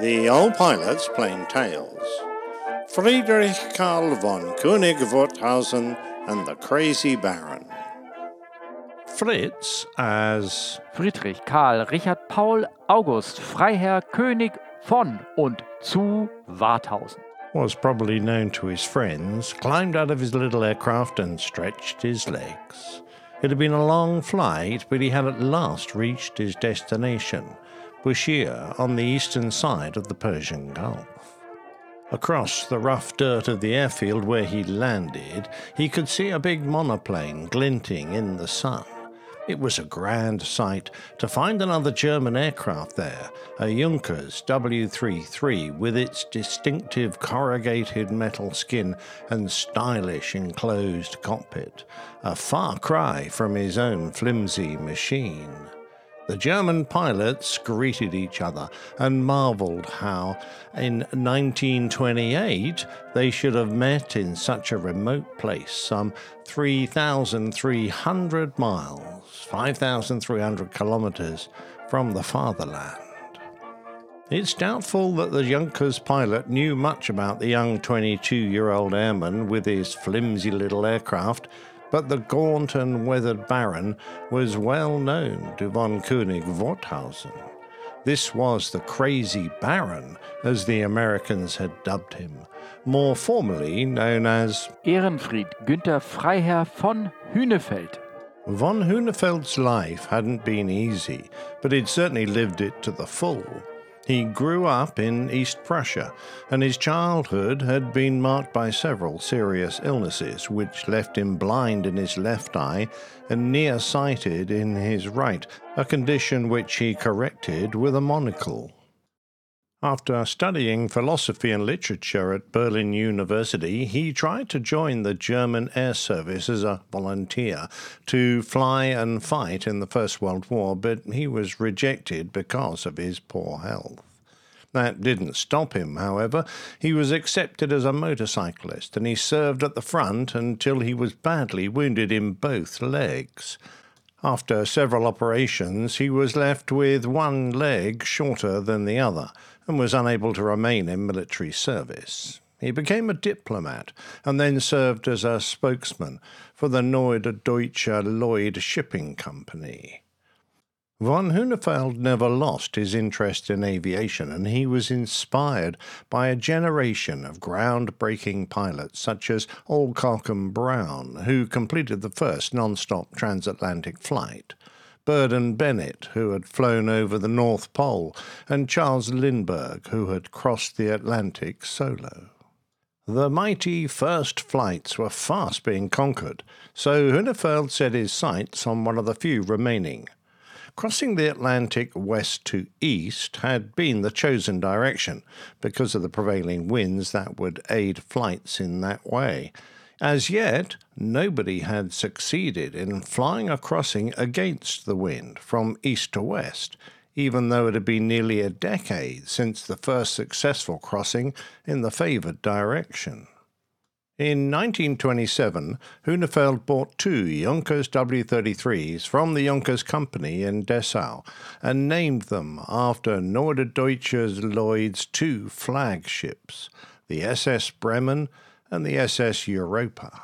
The old pilots playing tales. Friedrich Karl von König Worthausen and the Crazy Baron. Fritz as Friedrich Karl Richard Paul August Freiherr König von und zu Warthausen. Was probably known to his friends, climbed out of his little aircraft and stretched his legs. It had been a long flight, but he had at last reached his destination, Bushire, on the eastern side of the Persian Gulf. Across the rough dirt of the airfield where he landed, he could see a big monoplane glinting in the sun. It was a grand sight to find another German aircraft there, a Junkers W 33 with its distinctive corrugated metal skin and stylish enclosed cockpit, a far cry from his own flimsy machine. The German pilots greeted each other and marveled how, in 1928, they should have met in such a remote place, some 3,300 miles, 5,300 kilometers from the fatherland. It's doubtful that the Junkers pilot knew much about the young 22 year old airman with his flimsy little aircraft but the gaunt and weathered Baron was well known to von König Warthausen. This was the Crazy Baron, as the Americans had dubbed him, more formally known as Ehrenfried Günther Freiherr von Hünefeld. Von Hunefeld's life hadn't been easy, but he'd certainly lived it to the full. He grew up in East Prussia, and his childhood had been marked by several serious illnesses, which left him blind in his left eye and nearsighted in his right, a condition which he corrected with a monocle. After studying philosophy and literature at Berlin University, he tried to join the German Air Service as a volunteer to fly and fight in the First World War, but he was rejected because of his poor health. That didn't stop him, however. He was accepted as a motorcyclist and he served at the front until he was badly wounded in both legs. After several operations, he was left with one leg shorter than the other and was unable to remain in military service. He became a diplomat and then served as a spokesman for the Norddeutsche Lloyd Shipping Company. Von Hunefeld never lost his interest in aviation, and he was inspired by a generation of groundbreaking pilots such as Alcock and Brown, who completed the first non-stop transatlantic flight, Byrd and Bennett, who had flown over the North Pole, and Charles Lindbergh, who had crossed the Atlantic solo. The mighty first flights were fast being conquered, so Hunefeld set his sights on one of the few remaining – Crossing the Atlantic west to east had been the chosen direction because of the prevailing winds that would aid flights in that way. As yet, nobody had succeeded in flying a crossing against the wind from east to west, even though it had been nearly a decade since the first successful crossing in the favoured direction. In 1927, Hunefeld bought two Junkers W-33s from the Junkers Company in Dessau and named them after Norddeutsche Lloyd's two flagships, the SS Bremen and the SS Europa.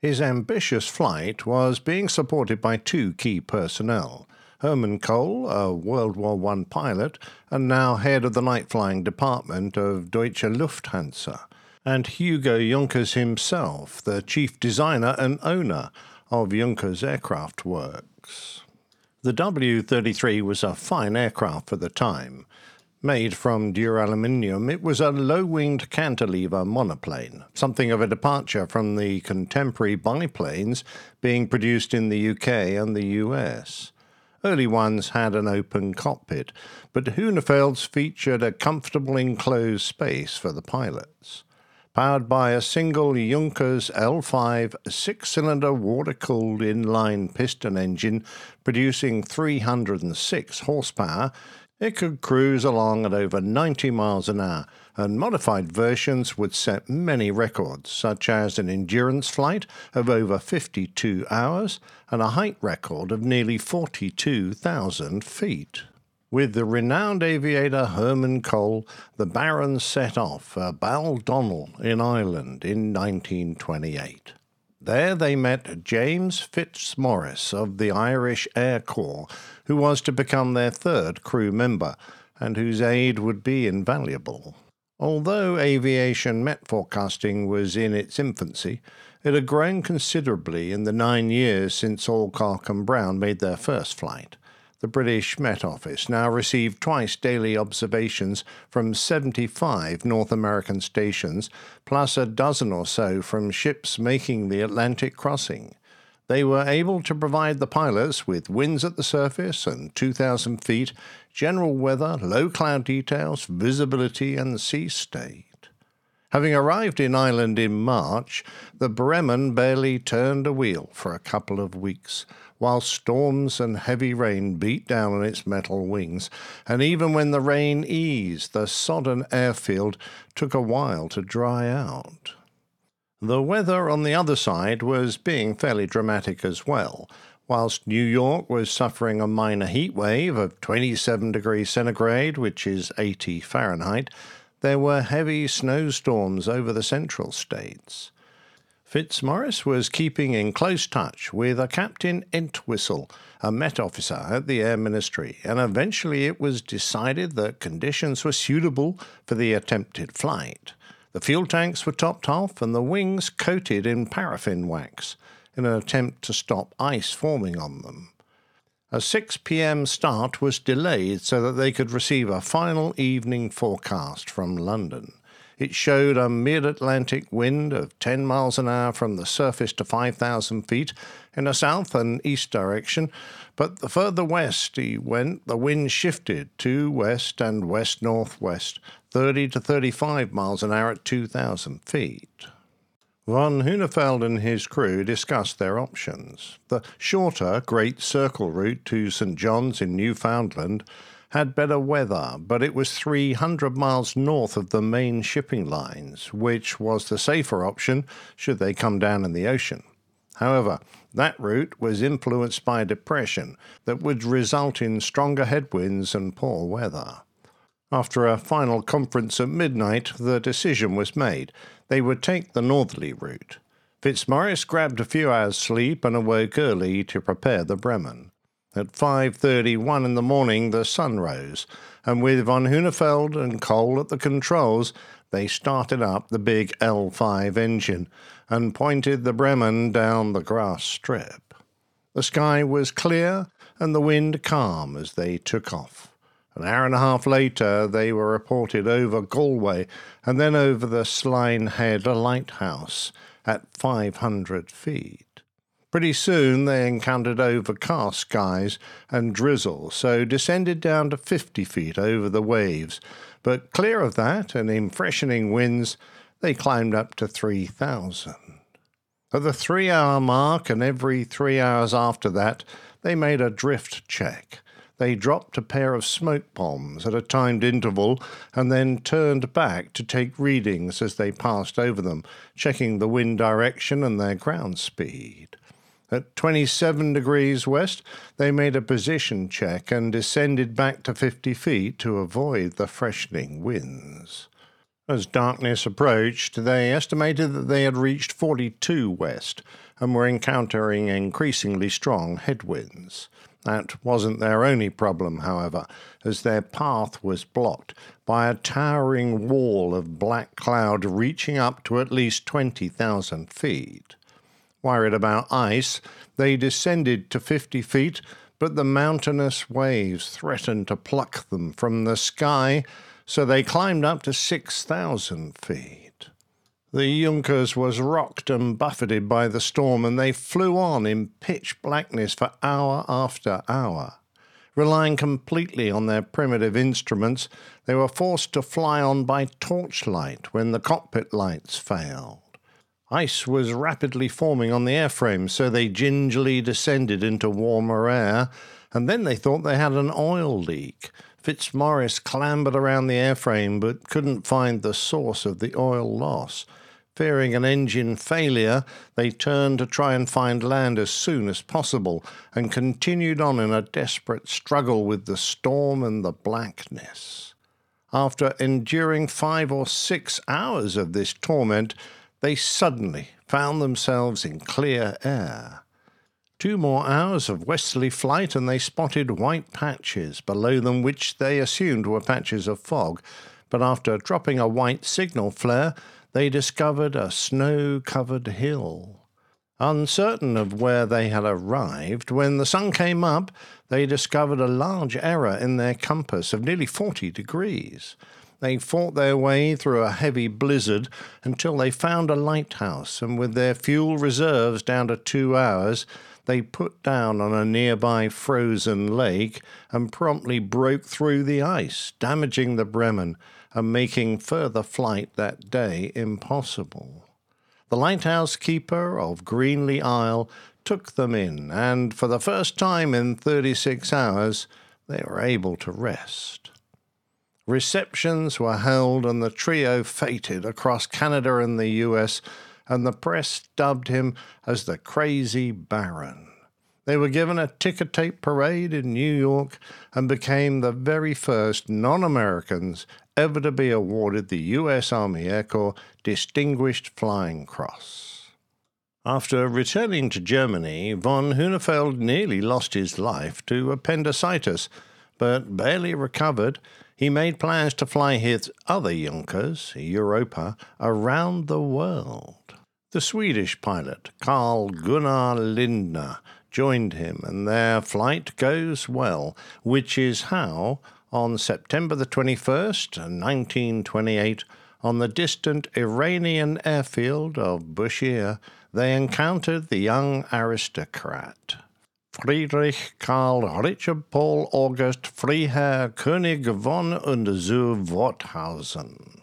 His ambitious flight was being supported by two key personnel. Hermann Kohl, a World War I pilot and now head of the night flying department of Deutsche Lufthansa, and Hugo Junkers himself, the chief designer and owner of Junkers Aircraft Works. The W 33 was a fine aircraft for the time. Made from duraluminium, it was a low winged cantilever monoplane, something of a departure from the contemporary biplanes being produced in the UK and the US. Early ones had an open cockpit, but Hunefeld's featured a comfortable enclosed space for the pilots powered by a single Junkers L5 six cylinder water cooled inline piston engine producing 306 horsepower. It could cruise along at over 90 miles an hour, and modified versions would set many records, such as an endurance flight of over 52 hours and a height record of nearly 42,000 feet. With the renowned aviator Hermann Kohl, the Baron set off for Baldonnel in Ireland in 1928. There they met James Fitzmaurice of the Irish Air Corps, who was to become their third crew member, and whose aid would be invaluable. Although aviation met forecasting was in its infancy, it had grown considerably in the nine years since Alcock and Brown made their first flight the British Met Office now received twice daily observations from 75 North American stations, plus a dozen or so from ships making the Atlantic crossing. They were able to provide the pilots with winds at the surface and 2,000 feet, general weather, low cloud details, visibility, and sea state. Having arrived in Ireland in March, the Bremen barely turned a wheel for a couple of weeks, while storms and heavy rain beat down on its metal wings, and even when the rain eased, the sodden airfield took a while to dry out. The weather on the other side was being fairly dramatic as well. Whilst New York was suffering a minor heat wave of 27 degrees centigrade, which is 80 Fahrenheit, there were heavy snowstorms over the central states. Fitzmaurice was keeping in close touch with a Captain Entwistle, a Met officer at the Air Ministry, and eventually it was decided that conditions were suitable for the attempted flight. The fuel tanks were topped off and the wings coated in paraffin wax in an attempt to stop ice forming on them. A 6 p.m. start was delayed so that they could receive a final evening forecast from London. It showed a mid Atlantic wind of 10 miles an hour from the surface to 5,000 feet in a south and east direction, but the further west he went, the wind shifted to west and west northwest, 30 to 35 miles an hour at 2,000 feet. Von Hunefeld and his crew discussed their options. The shorter Great Circle route to St. John's in Newfoundland had better weather, but it was 300 miles north of the main shipping lines, which was the safer option should they come down in the ocean. However, that route was influenced by depression that would result in stronger headwinds and poor weather. After a final conference at midnight, the decision was made. They would take the northerly route. Fitzmaurice grabbed a few hours' sleep and awoke early to prepare the Bremen. At 5.31 in the morning, the sun rose, and with von Hunefeld and Kohl at the controls, they started up the big L5 engine and pointed the Bremen down the grass strip. The sky was clear and the wind calm as they took off. An hour and a half later, they were reported over Galway and then over the Slyne Head lighthouse at 500 feet. Pretty soon they encountered overcast skies and drizzle, so descended down to 50 feet over the waves. But clear of that and in freshening winds, they climbed up to 3,000. At the three hour mark and every three hours after that, they made a drift check they dropped a pair of smoke bombs at a timed interval and then turned back to take readings as they passed over them, checking the wind direction and their ground speed. At 27 degrees west, they made a position check and descended back to 50 feet to avoid the freshening winds. As darkness approached, they estimated that they had reached 42 west and were encountering increasingly strong headwinds. That wasn't their only problem, however, as their path was blocked by a towering wall of black cloud reaching up to at least 20,000 feet. Worried about ice, they descended to 50 feet, but the mountainous waves threatened to pluck them from the sky, so they climbed up to 6,000 feet. The Junkers was rocked and buffeted by the storm, and they flew on in pitch blackness for hour after hour. Relying completely on their primitive instruments, they were forced to fly on by torchlight when the cockpit lights failed. Ice was rapidly forming on the airframe, so they gingerly descended into warmer air, and then they thought they had an oil leak. Fitzmaurice clambered around the airframe but couldn't find the source of the oil loss. Fearing an engine failure, they turned to try and find land as soon as possible and continued on in a desperate struggle with the storm and the blackness. After enduring five or six hours of this torment, they suddenly found themselves in clear air. Two more hours of westerly flight, and they spotted white patches below them, which they assumed were patches of fog. But after dropping a white signal flare, they discovered a snow covered hill. Uncertain of where they had arrived, when the sun came up, they discovered a large error in their compass of nearly 40 degrees. They fought their way through a heavy blizzard until they found a lighthouse, and with their fuel reserves down to two hours, they put down on a nearby frozen lake and promptly broke through the ice, damaging the Bremen and making further flight that day impossible. The lighthouse keeper of Greenly Isle took them in, and for the first time in 36 hours, they were able to rest. Receptions were held, and the trio feted across Canada and the US, and the press dubbed him as the Crazy Baron. They were given a ticker tape parade in New York and became the very first non Americans ever to be awarded the U.S. Army Air Corps Distinguished Flying Cross. After returning to Germany, von Hunefeld nearly lost his life to appendicitis, but barely recovered. He made plans to fly his other Junkers, Europa, around the world. The Swedish pilot, Carl Gunnar Lindner, joined him, and their flight goes well, which is how, on September the 21st, 1928, on the distant Iranian airfield of Bushehr, they encountered the young aristocrat. Friedrich Karl Richard Paul August Freiherr König von und zu Warthausen.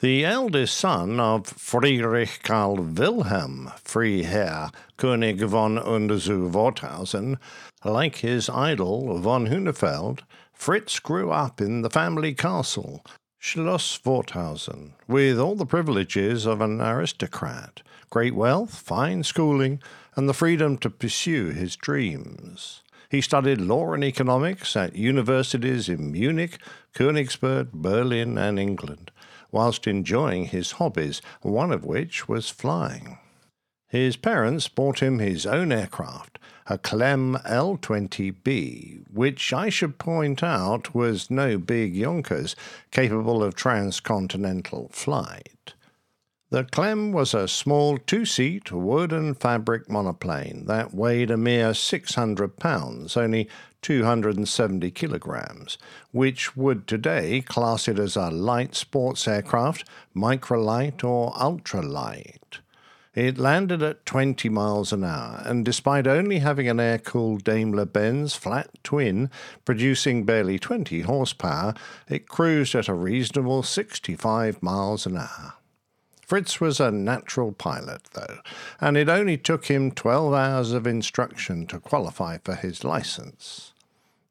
The eldest son of Friedrich Karl Wilhelm Freiherr König von und zu Warthausen, like his idol von Hunefeld, Fritz grew up in the family castle, Schloss Warthausen, with all the privileges of an aristocrat great wealth, fine schooling, and the freedom to pursue his dreams. He studied law and economics at universities in Munich, Königsberg, Berlin, and England whilst enjoying his hobbies, one of which was flying. His parents bought him his own aircraft, a Klemm L 20B, which I should point out was no big Junkers capable of transcontinental flight. The Klemm was a small two seat wood and fabric monoplane that weighed a mere 600 pounds, only 270 kilograms, which would today class it as a light sports aircraft, microlight, or ultralight. It landed at 20 miles an hour, and despite only having an air cooled Daimler Benz flat twin producing barely 20 horsepower, it cruised at a reasonable 65 miles an hour. Fritz was a natural pilot, though, and it only took him 12 hours of instruction to qualify for his license.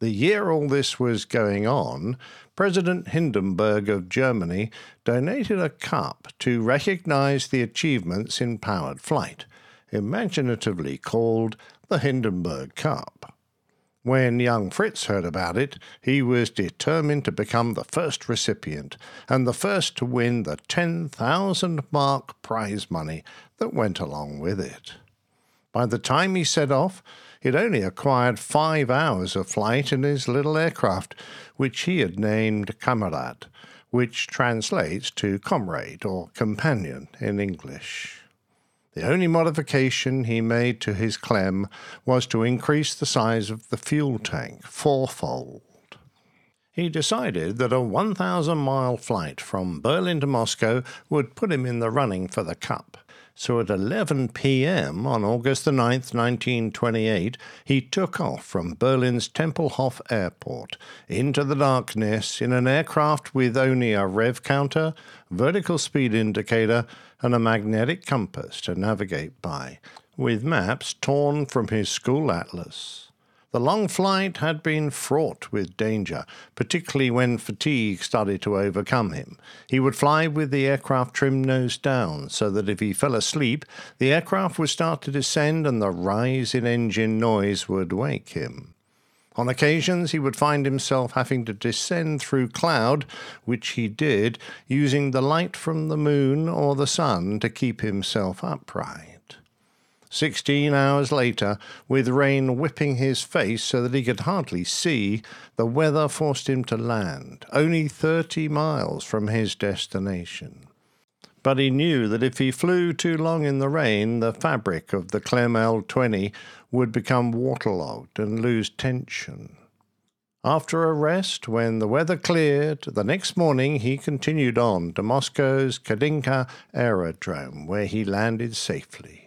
The year all this was going on, President Hindenburg of Germany donated a cup to recognize the achievements in powered flight, imaginatively called the Hindenburg Cup. When young Fritz heard about it, he was determined to become the first recipient and the first to win the 10,000 mark prize money that went along with it. By the time he set off, he'd only acquired five hours of flight in his little aircraft, which he had named Kamerad, which translates to comrade or companion in English. The only modification he made to his Klemm was to increase the size of the fuel tank fourfold. He decided that a 1,000 mile flight from Berlin to Moscow would put him in the running for the Cup. So at 11 p.m. on August the 9th, 1928, he took off from Berlin's Tempelhof Airport into the darkness in an aircraft with only a rev counter, vertical speed indicator, and a magnetic compass to navigate by, with maps torn from his school atlas. The long flight had been fraught with danger, particularly when fatigue started to overcome him. He would fly with the aircraft trim nose down, so that if he fell asleep, the aircraft would start to descend and the rise in engine noise would wake him. On occasions, he would find himself having to descend through cloud, which he did, using the light from the moon or the sun to keep himself upright. Sixteen hours later, with rain whipping his face so that he could hardly see, the weather forced him to land, only thirty miles from his destination. But he knew that if he flew too long in the rain, the fabric of the Klemm L-20 would become waterlogged and lose tension. After a rest, when the weather cleared, the next morning he continued on to Moscow's Khodynka aerodrome, where he landed safely.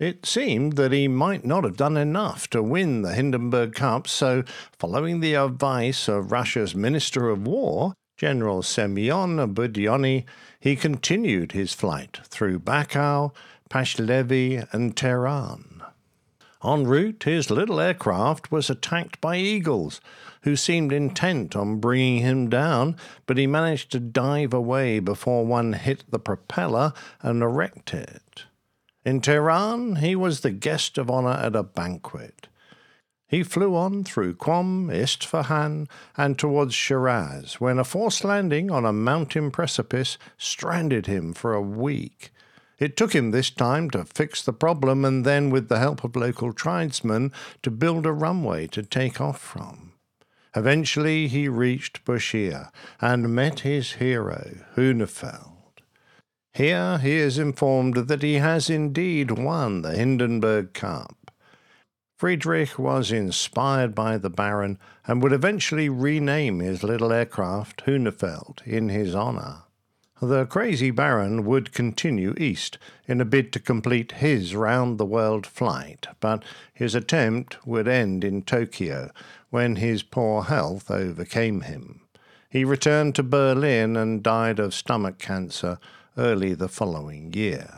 It seemed that he might not have done enough to win the Hindenburg Cup, so, following the advice of Russia's Minister of War, General Semyon Budyonny, he continued his flight through Baku, Pahlevi, and Tehran. En route, his little aircraft was attacked by eagles, who seemed intent on bringing him down, but he managed to dive away before one hit the propeller and wrecked it. In Tehran, he was the guest of honor at a banquet. He flew on through Qom, Isfahan, and towards Shiraz, when a forced landing on a mountain precipice stranded him for a week. It took him this time to fix the problem and then, with the help of local tribesmen, to build a runway to take off from. Eventually, he reached Bushire and met his hero, Hunefeld. Here he is informed that he has indeed won the Hindenburg Cup. Friedrich was inspired by the Baron and would eventually rename his little aircraft Hunefeld in his honor. The crazy Baron would continue east in a bid to complete his round the world flight, but his attempt would end in Tokyo when his poor health overcame him. He returned to Berlin and died of stomach cancer early the following year.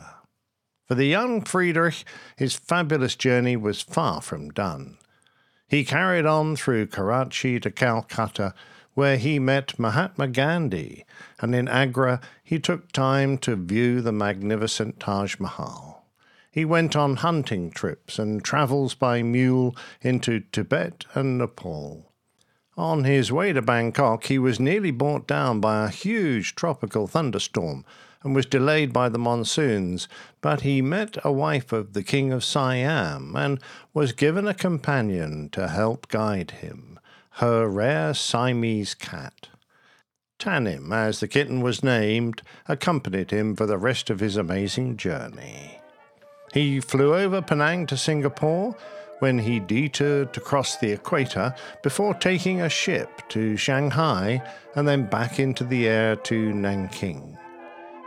For the young Friedrich, his fabulous journey was far from done. He carried on through Karachi to Calcutta, where he met Mahatma Gandhi, and in Agra he took time to view the magnificent Taj Mahal. He went on hunting trips and travels by mule into Tibet and Nepal. On his way to Bangkok, he was nearly brought down by a huge tropical thunderstorm and was delayed by the monsoons, but he met a wife of the King of Siam and was given a companion to help guide him, her rare Siamese cat. Tanim, as the kitten was named, accompanied him for the rest of his amazing journey. He flew over Penang to Singapore when he detoured to cross the equator before taking a ship to Shanghai and then back into the air to Nanking.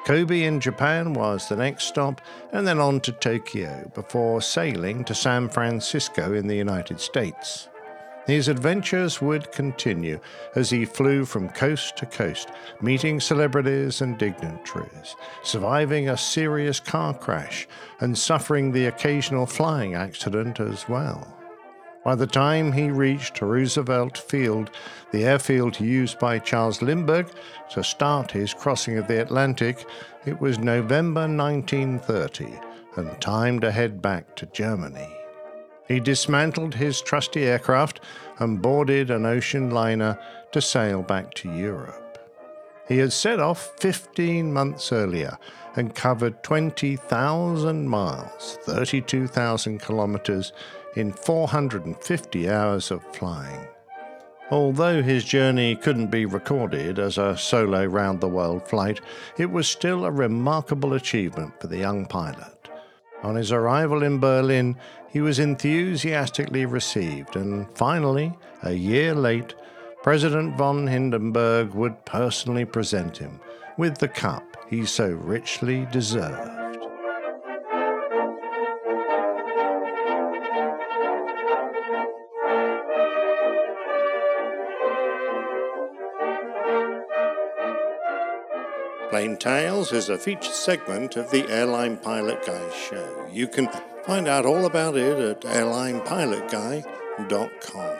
Kobe in Japan was the next stop, and then on to Tokyo before sailing to San Francisco in the United States. His adventures would continue as he flew from coast to coast, meeting celebrities and dignitaries, surviving a serious car crash, and suffering the occasional flying accident as well. By the time he reached Roosevelt Field, the airfield used by Charles Lindbergh to start his crossing of the Atlantic, it was November 1930 and time to head back to Germany. He dismantled his trusty aircraft and boarded an ocean liner to sail back to Europe. He had set off 15 months earlier and covered 20,000 miles, 32,000 kilometers, in 450 hours of flying. Although his journey couldn't be recorded as a solo round the world flight, it was still a remarkable achievement for the young pilot. On his arrival in Berlin, he was enthusiastically received, and finally, a year late, President von Hindenburg would personally present him with the cup he so richly deserved. Plain Tales is a featured segment of the Airline Pilot Guy show. You can find out all about it at Airline Pilot Guy plaintalesradio.com.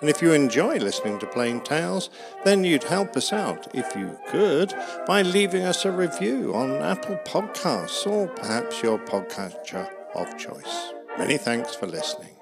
And if you enjoy listening to Plain Tales, then you'd help us out, if you could, by leaving us a review on Apple Podcasts or perhaps your podcatcher of choice. Many thanks for listening.